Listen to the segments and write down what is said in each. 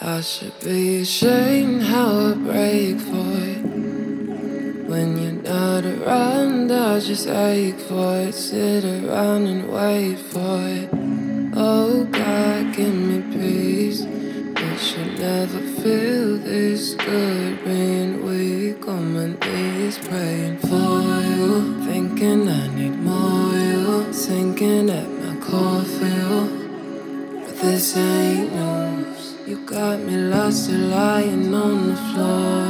I should be ashamed how I break for it. When you're not around, I just ache for it. Sit around and wait for it. Oh God, give me peace. It should never feel this good. Being weak on my knees, praying for you. Thinking I need more you. Sinking at my core feel. But this ain't got me lost and lying on the floor.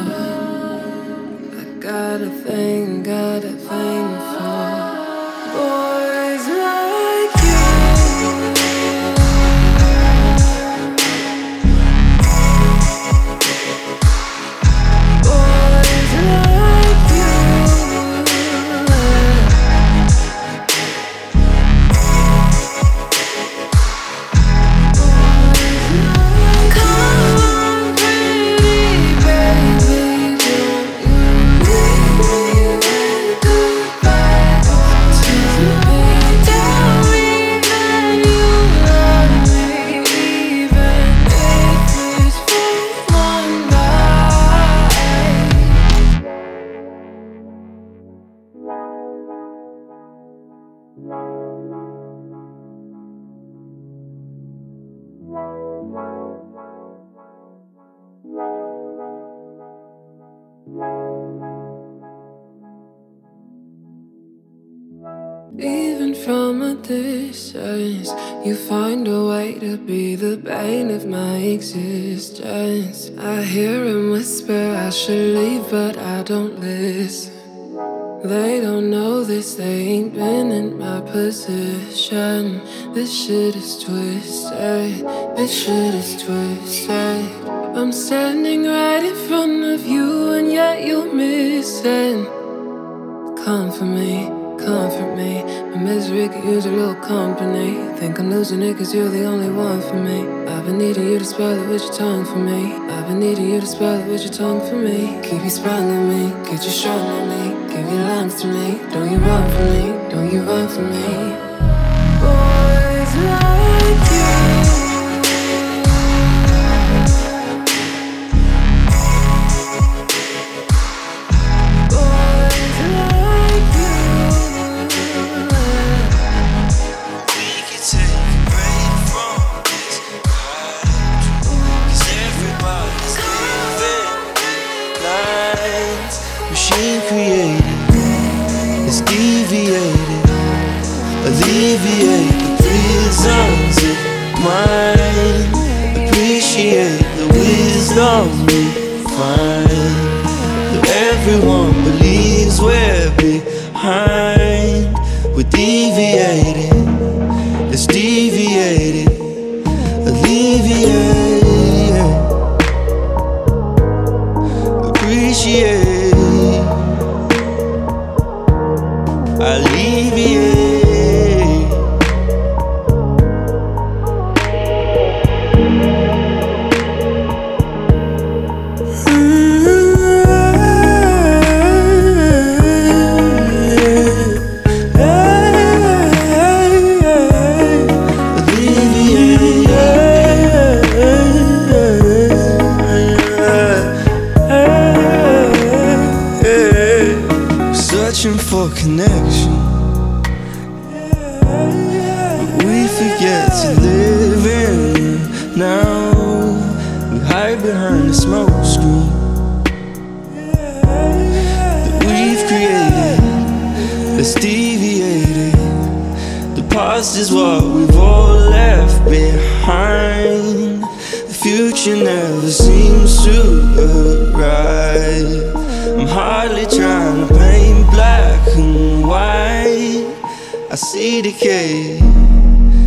You find a way to be the bane of my existence. I hear him whisper I should leave, but I don't listen. They don't know this, they ain't been in my position. This shit is twisted, this shit is twisted. I'm standing right in front of you, and yet you're missing. Come for me, comfort me. My misery could use a little company. Think I'm losing it cause you're the only one for me. I've been needing you to spell it with your tongue for me. I've been needing you to spell it with your tongue for me. Keep you on me, get you strong on me. Give your lungs to me. Don't you run from me, don't you run from me. Boys like you.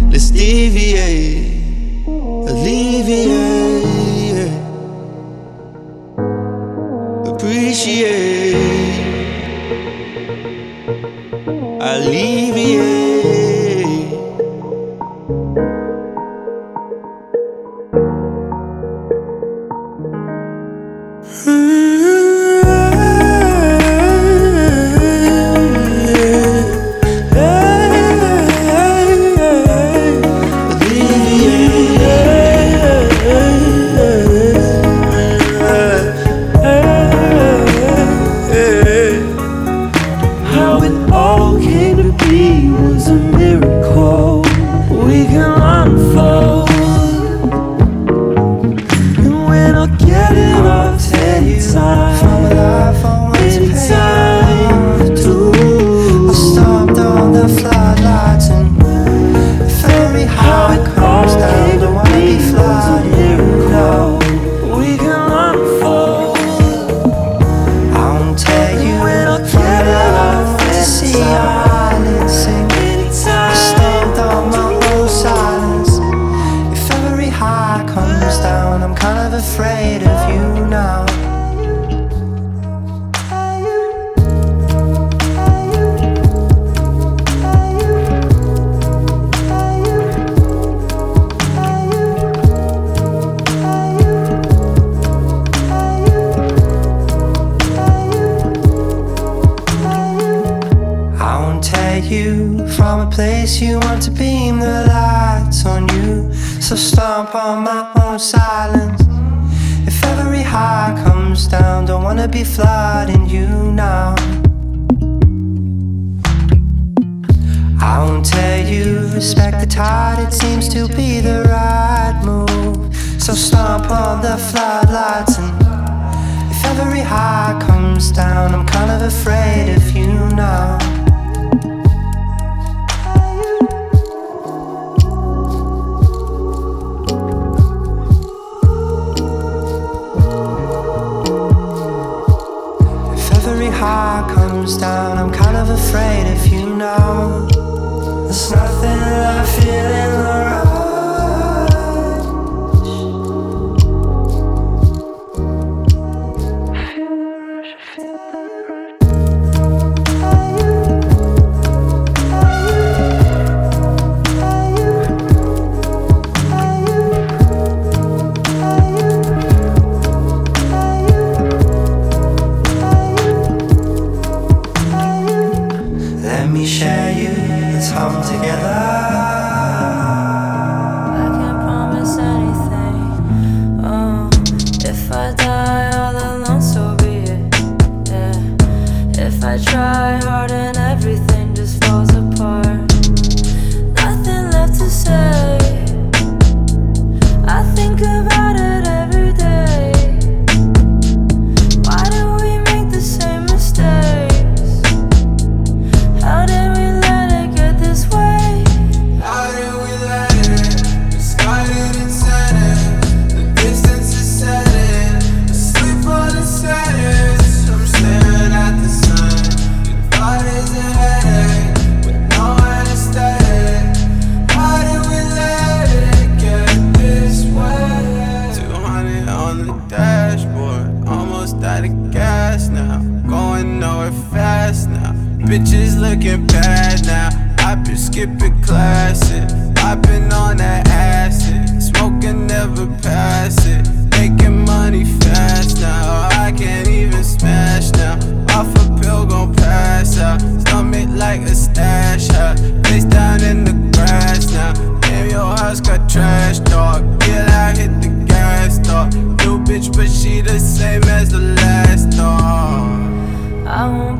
Let's deviate, afraid of you now. If every heart comes down, I'm kind of afraid.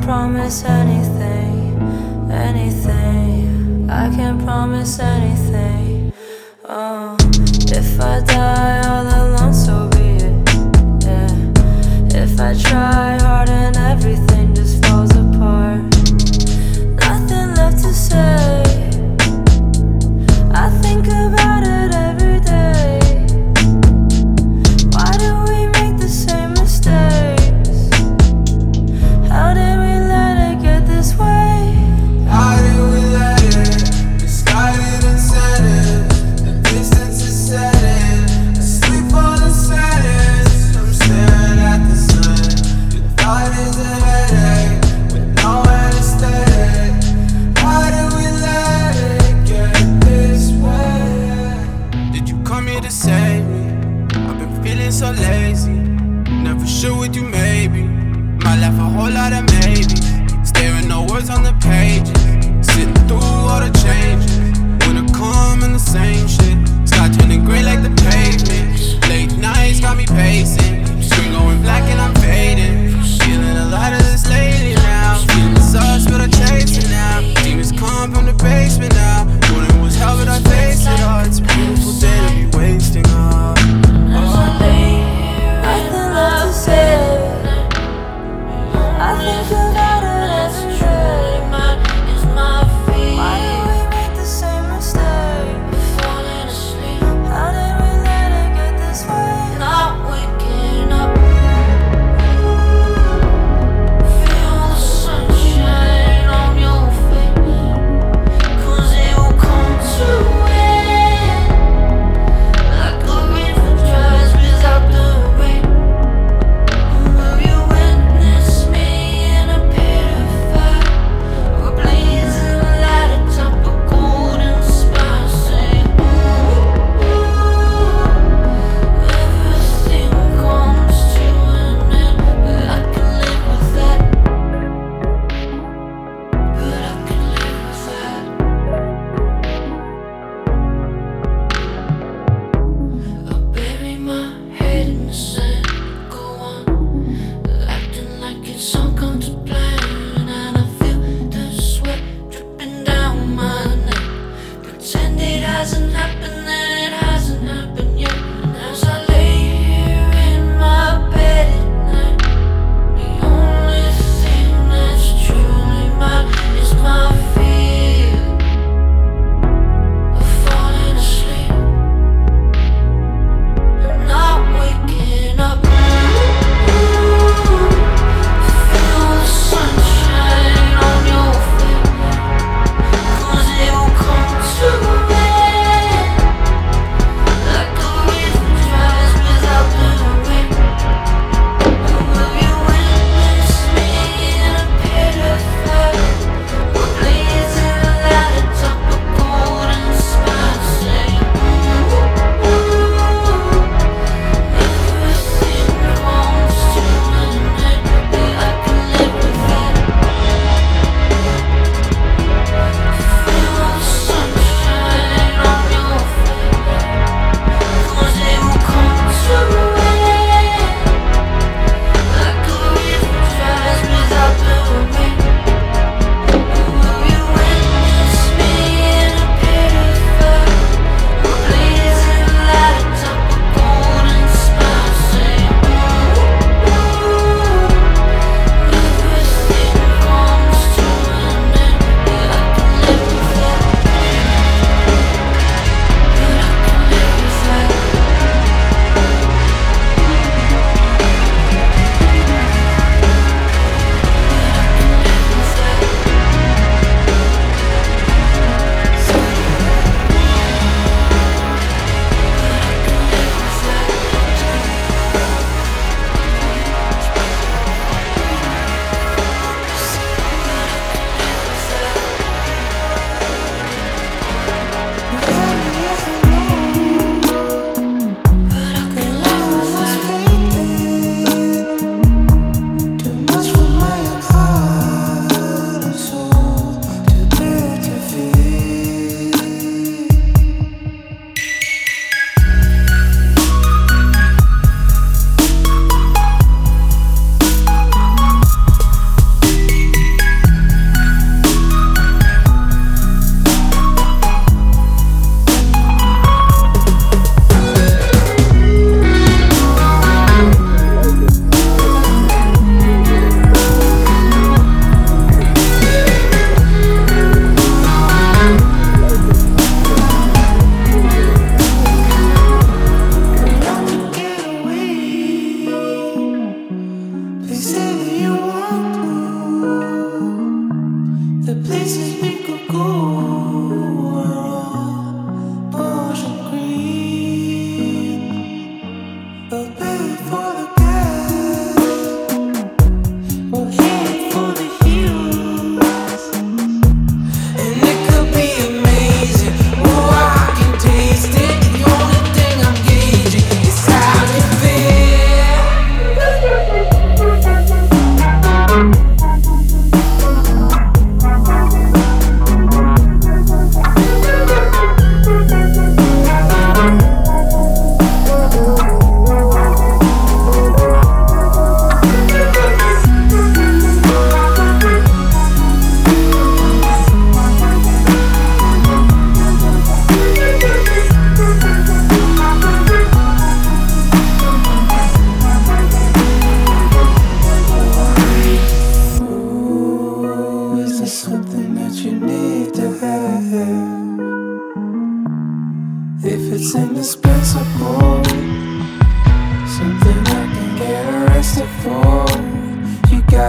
promise anything, anything. I can't promise anything. Oh, if I die all alone, so be it. Yeah, if I try.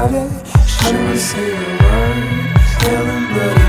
Ça me laisse rêver avant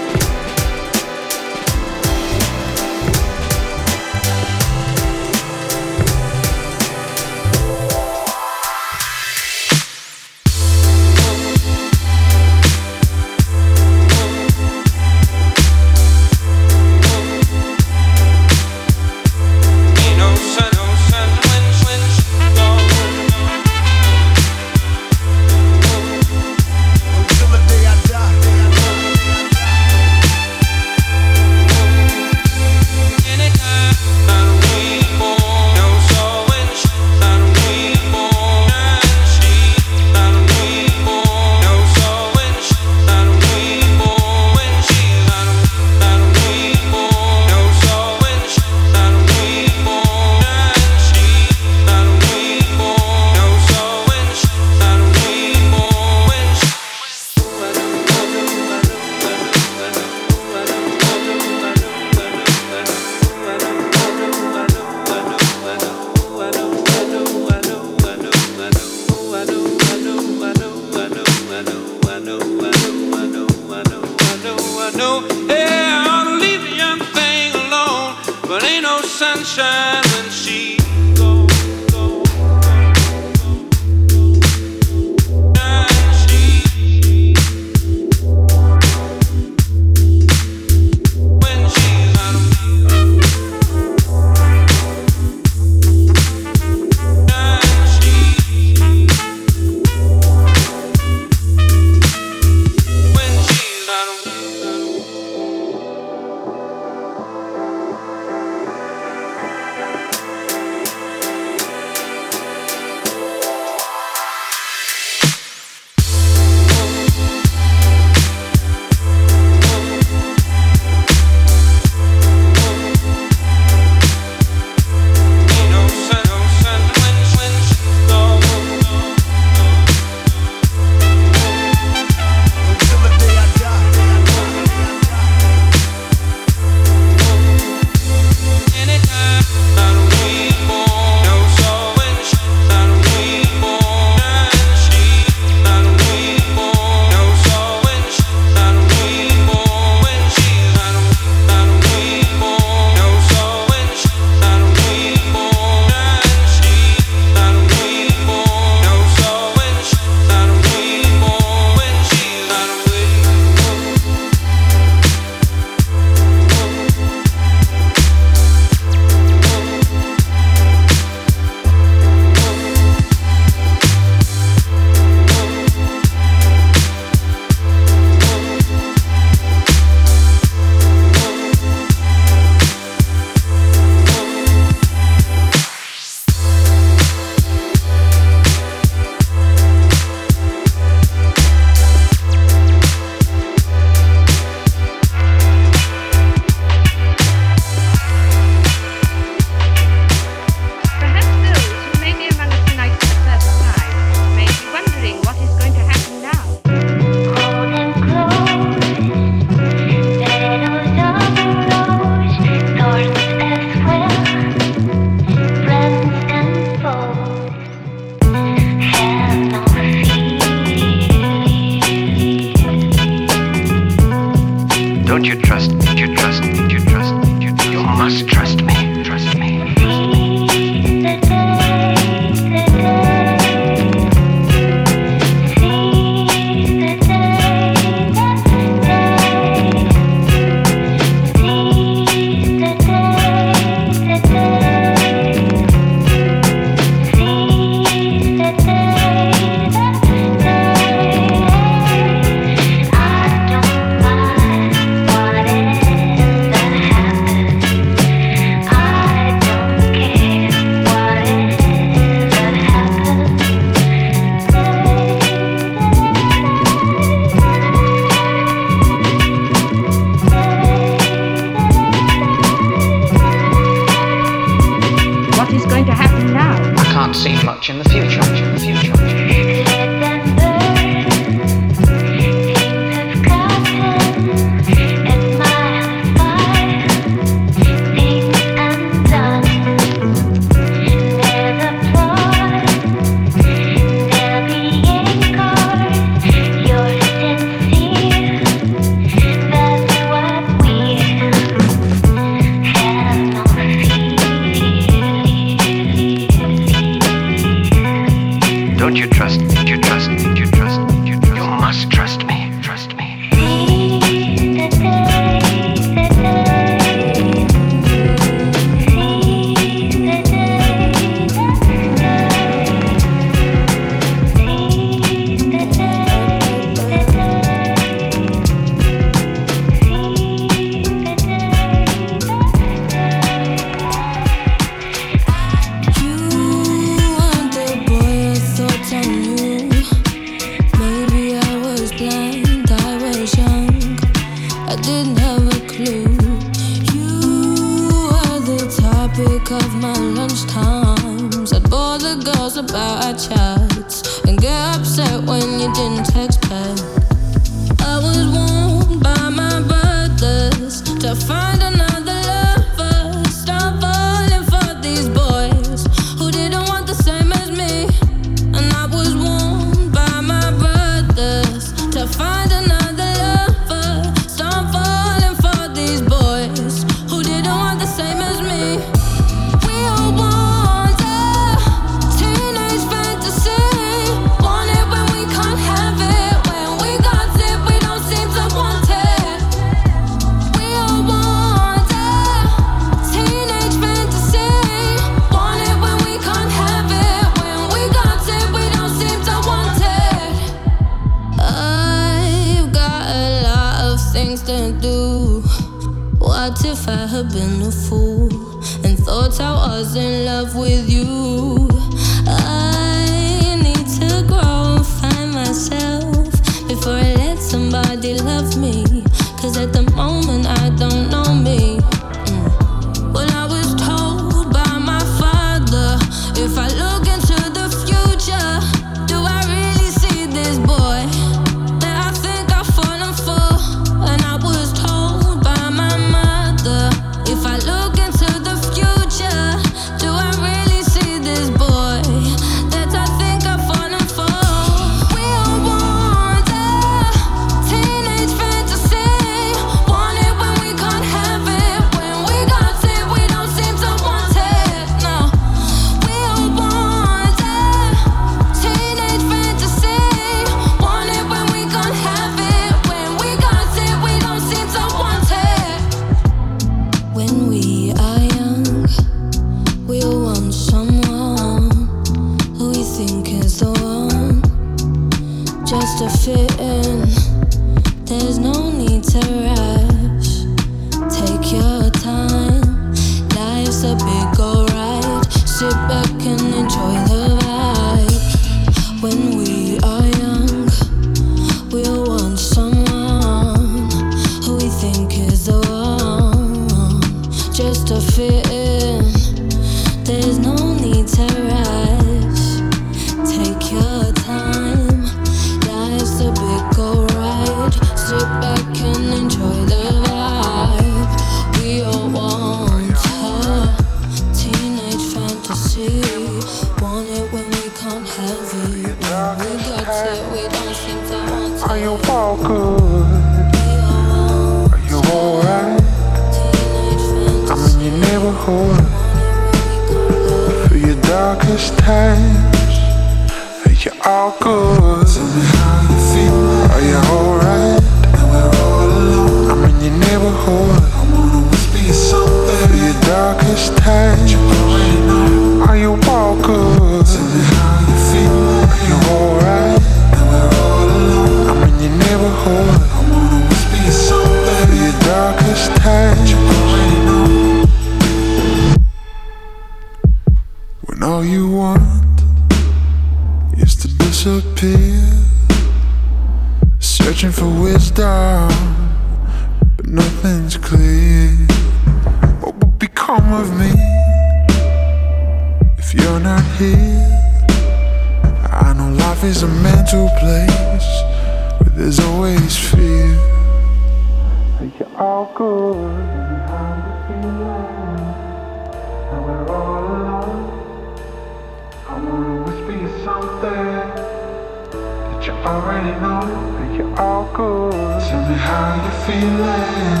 how you're feeling,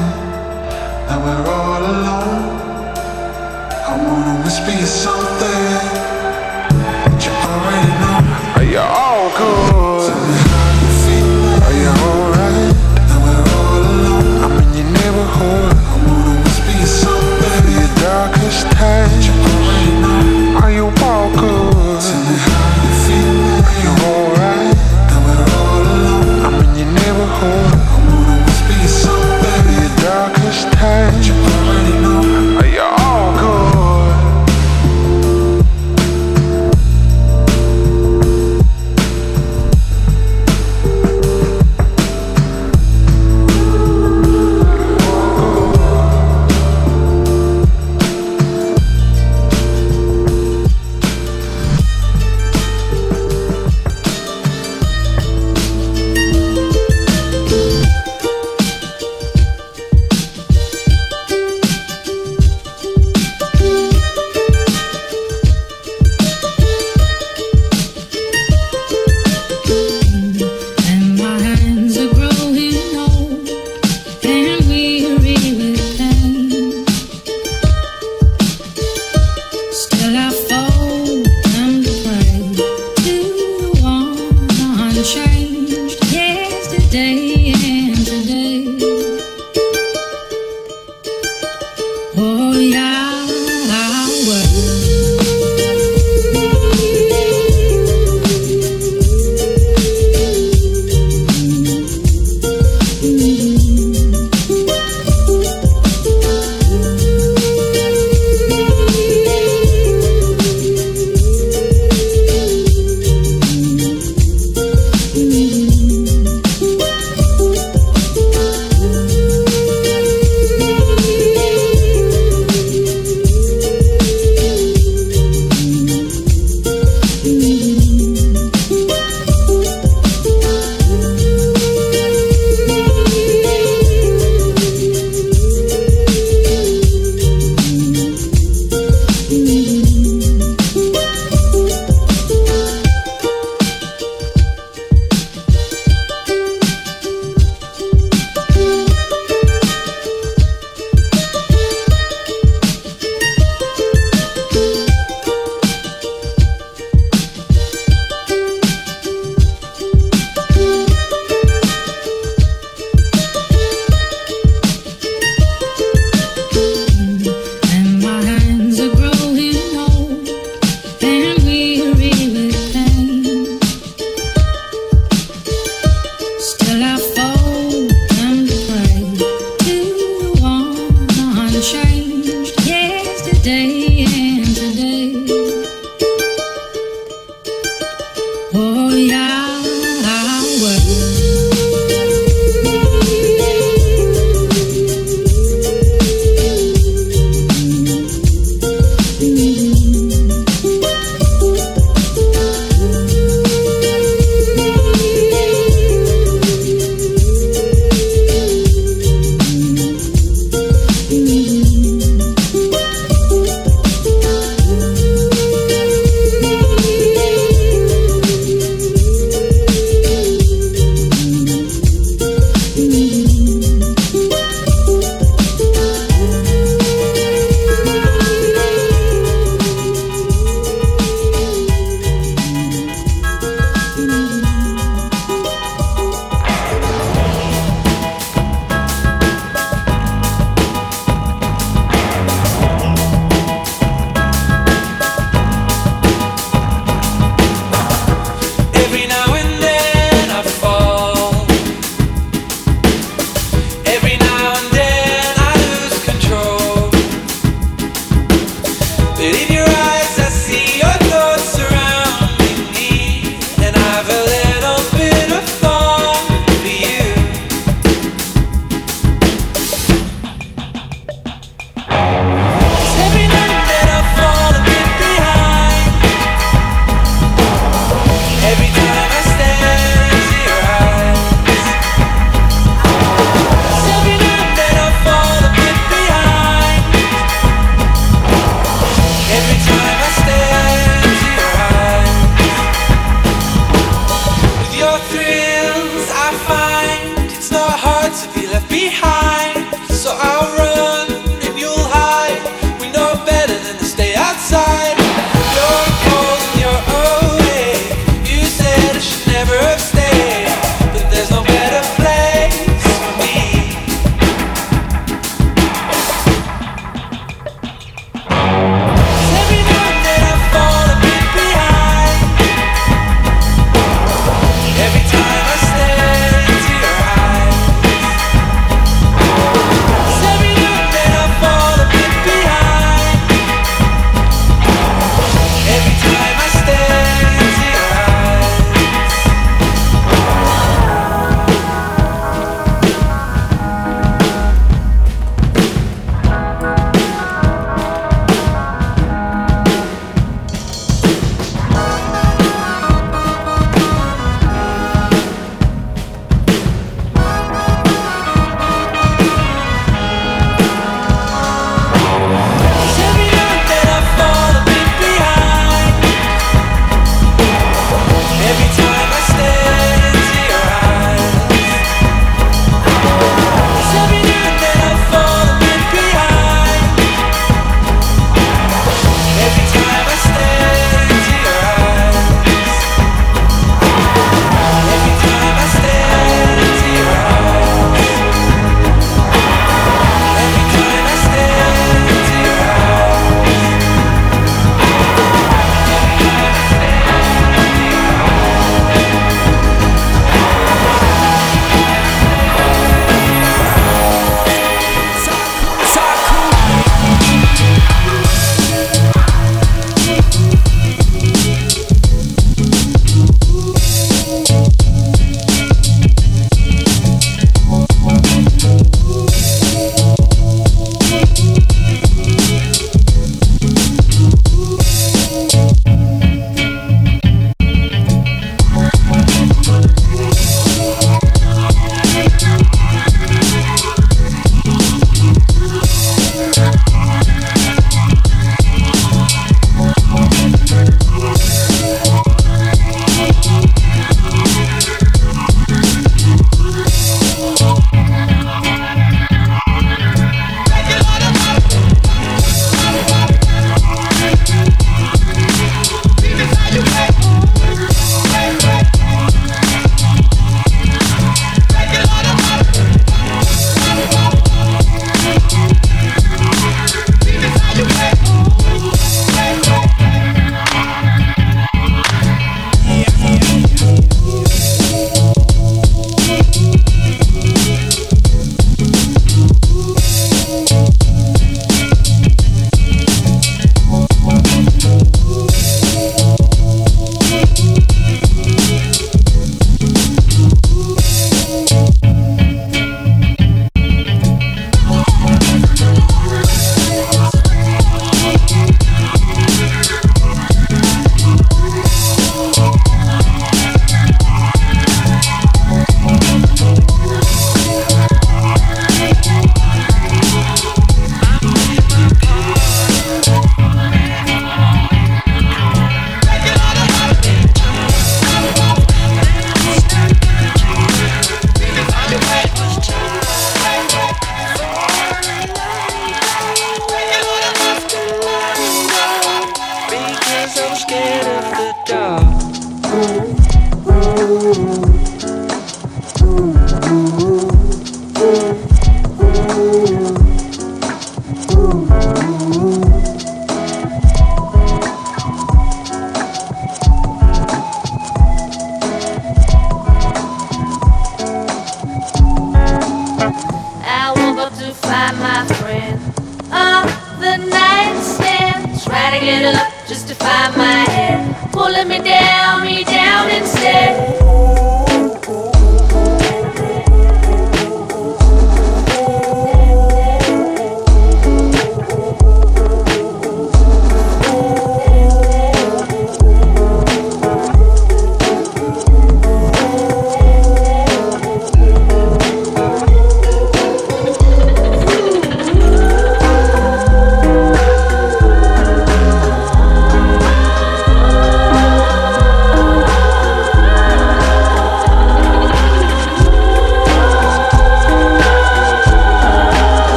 that we're all alone. I wanna whisper you something.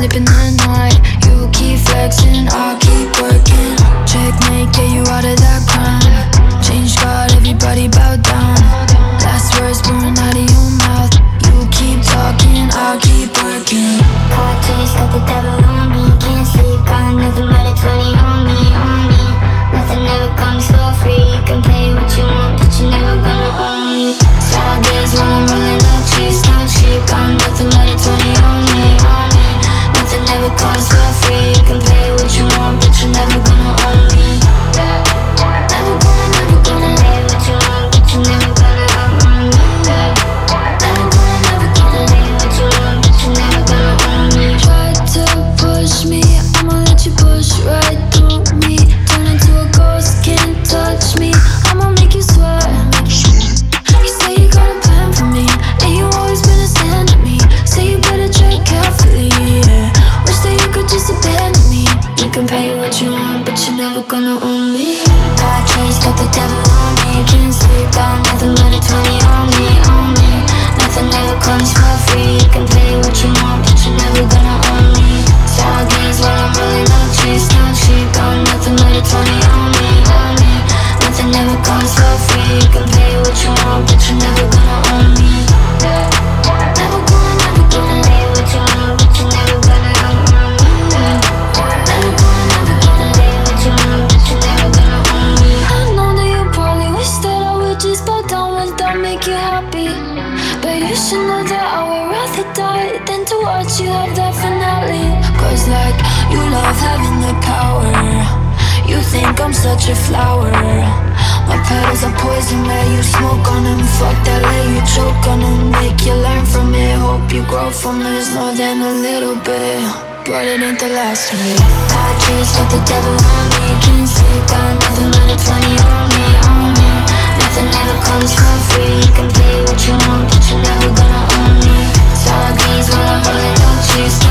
slipping For me, there's more than a little bit. But it ain't the last of it. High dreams with the devil on me. Dreams sick, got nothing but a 20 on me, on me. Nothing ever comes for free. You can play what you want, but you're never gonna own me. Sour greens while I'm rolling no cheese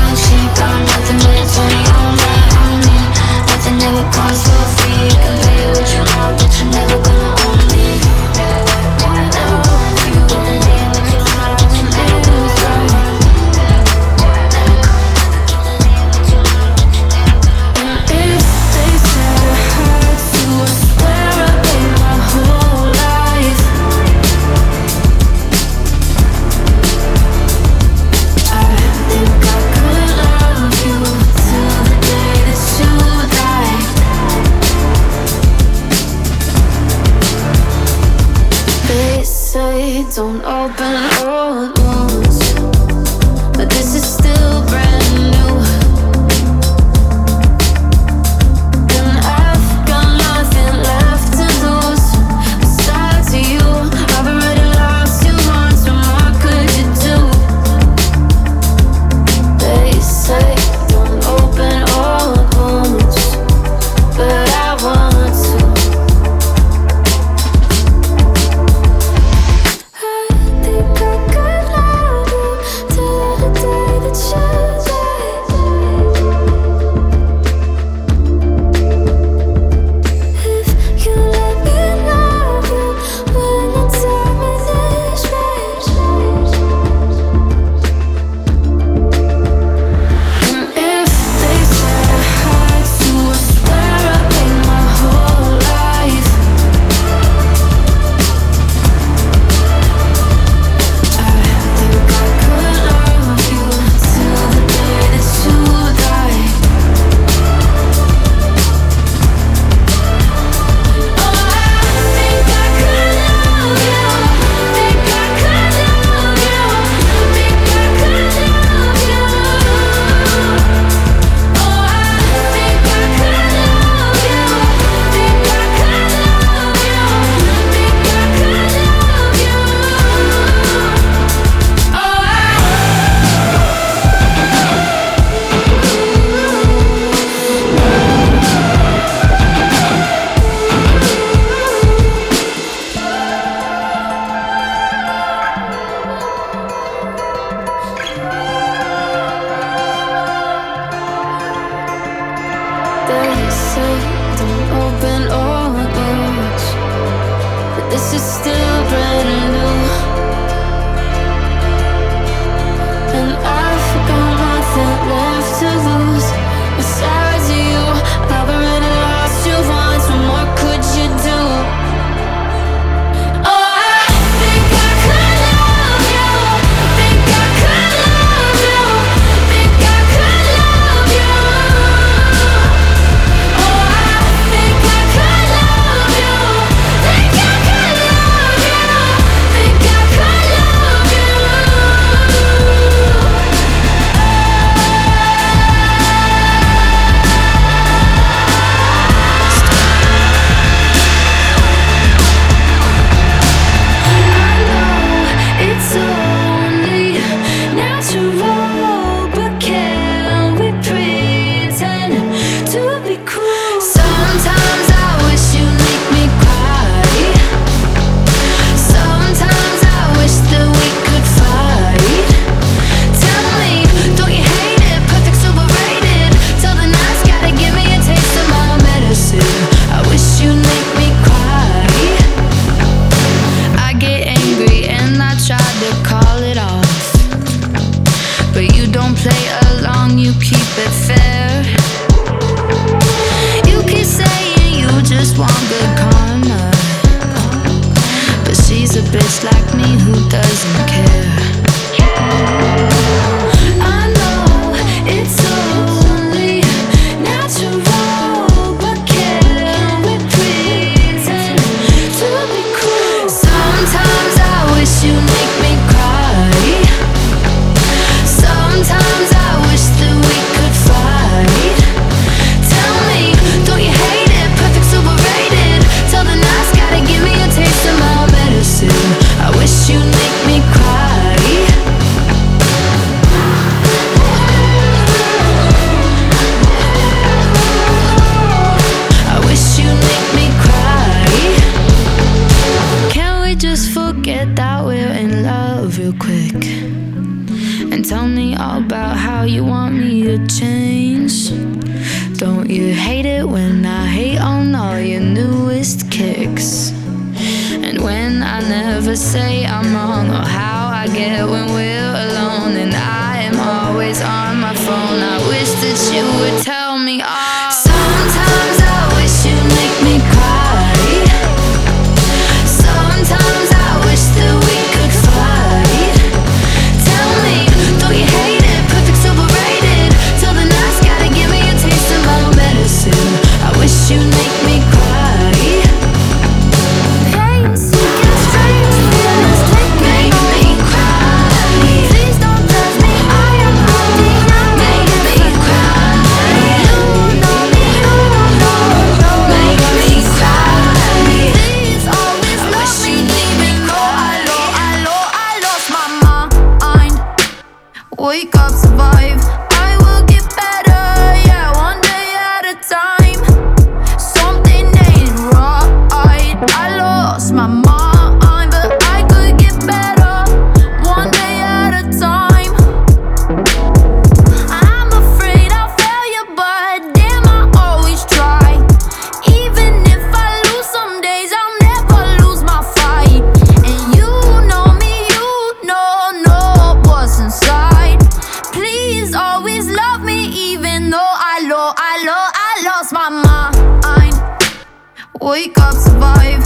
wake up, survive.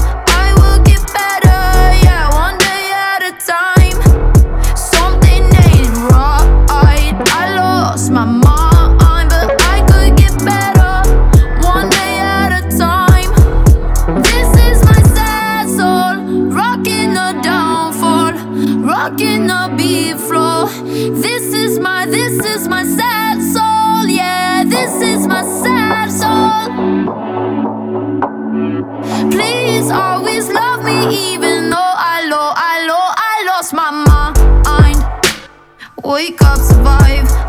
even though I lost, I lost, I lost my mind. Wake up, survive.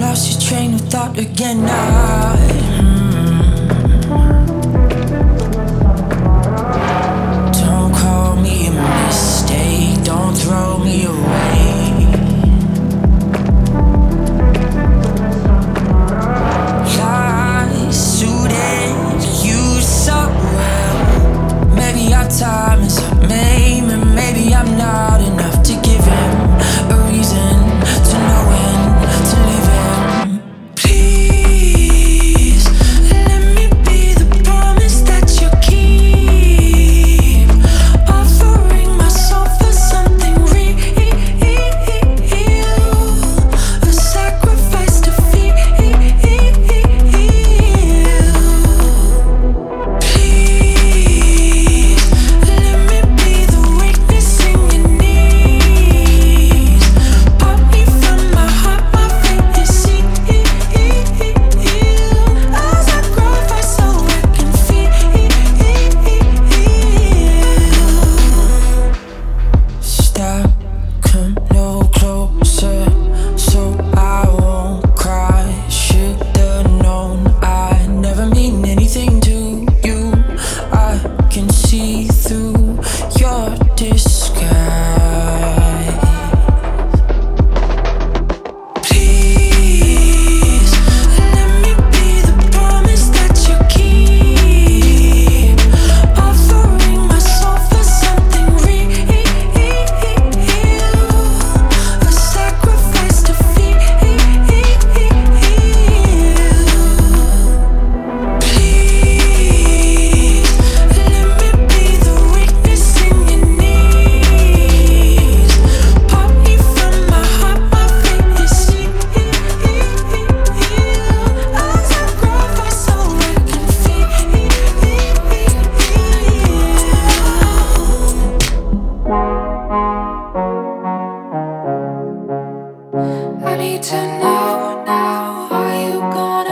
lost your train of thought again. I me to know now. Are you gonna?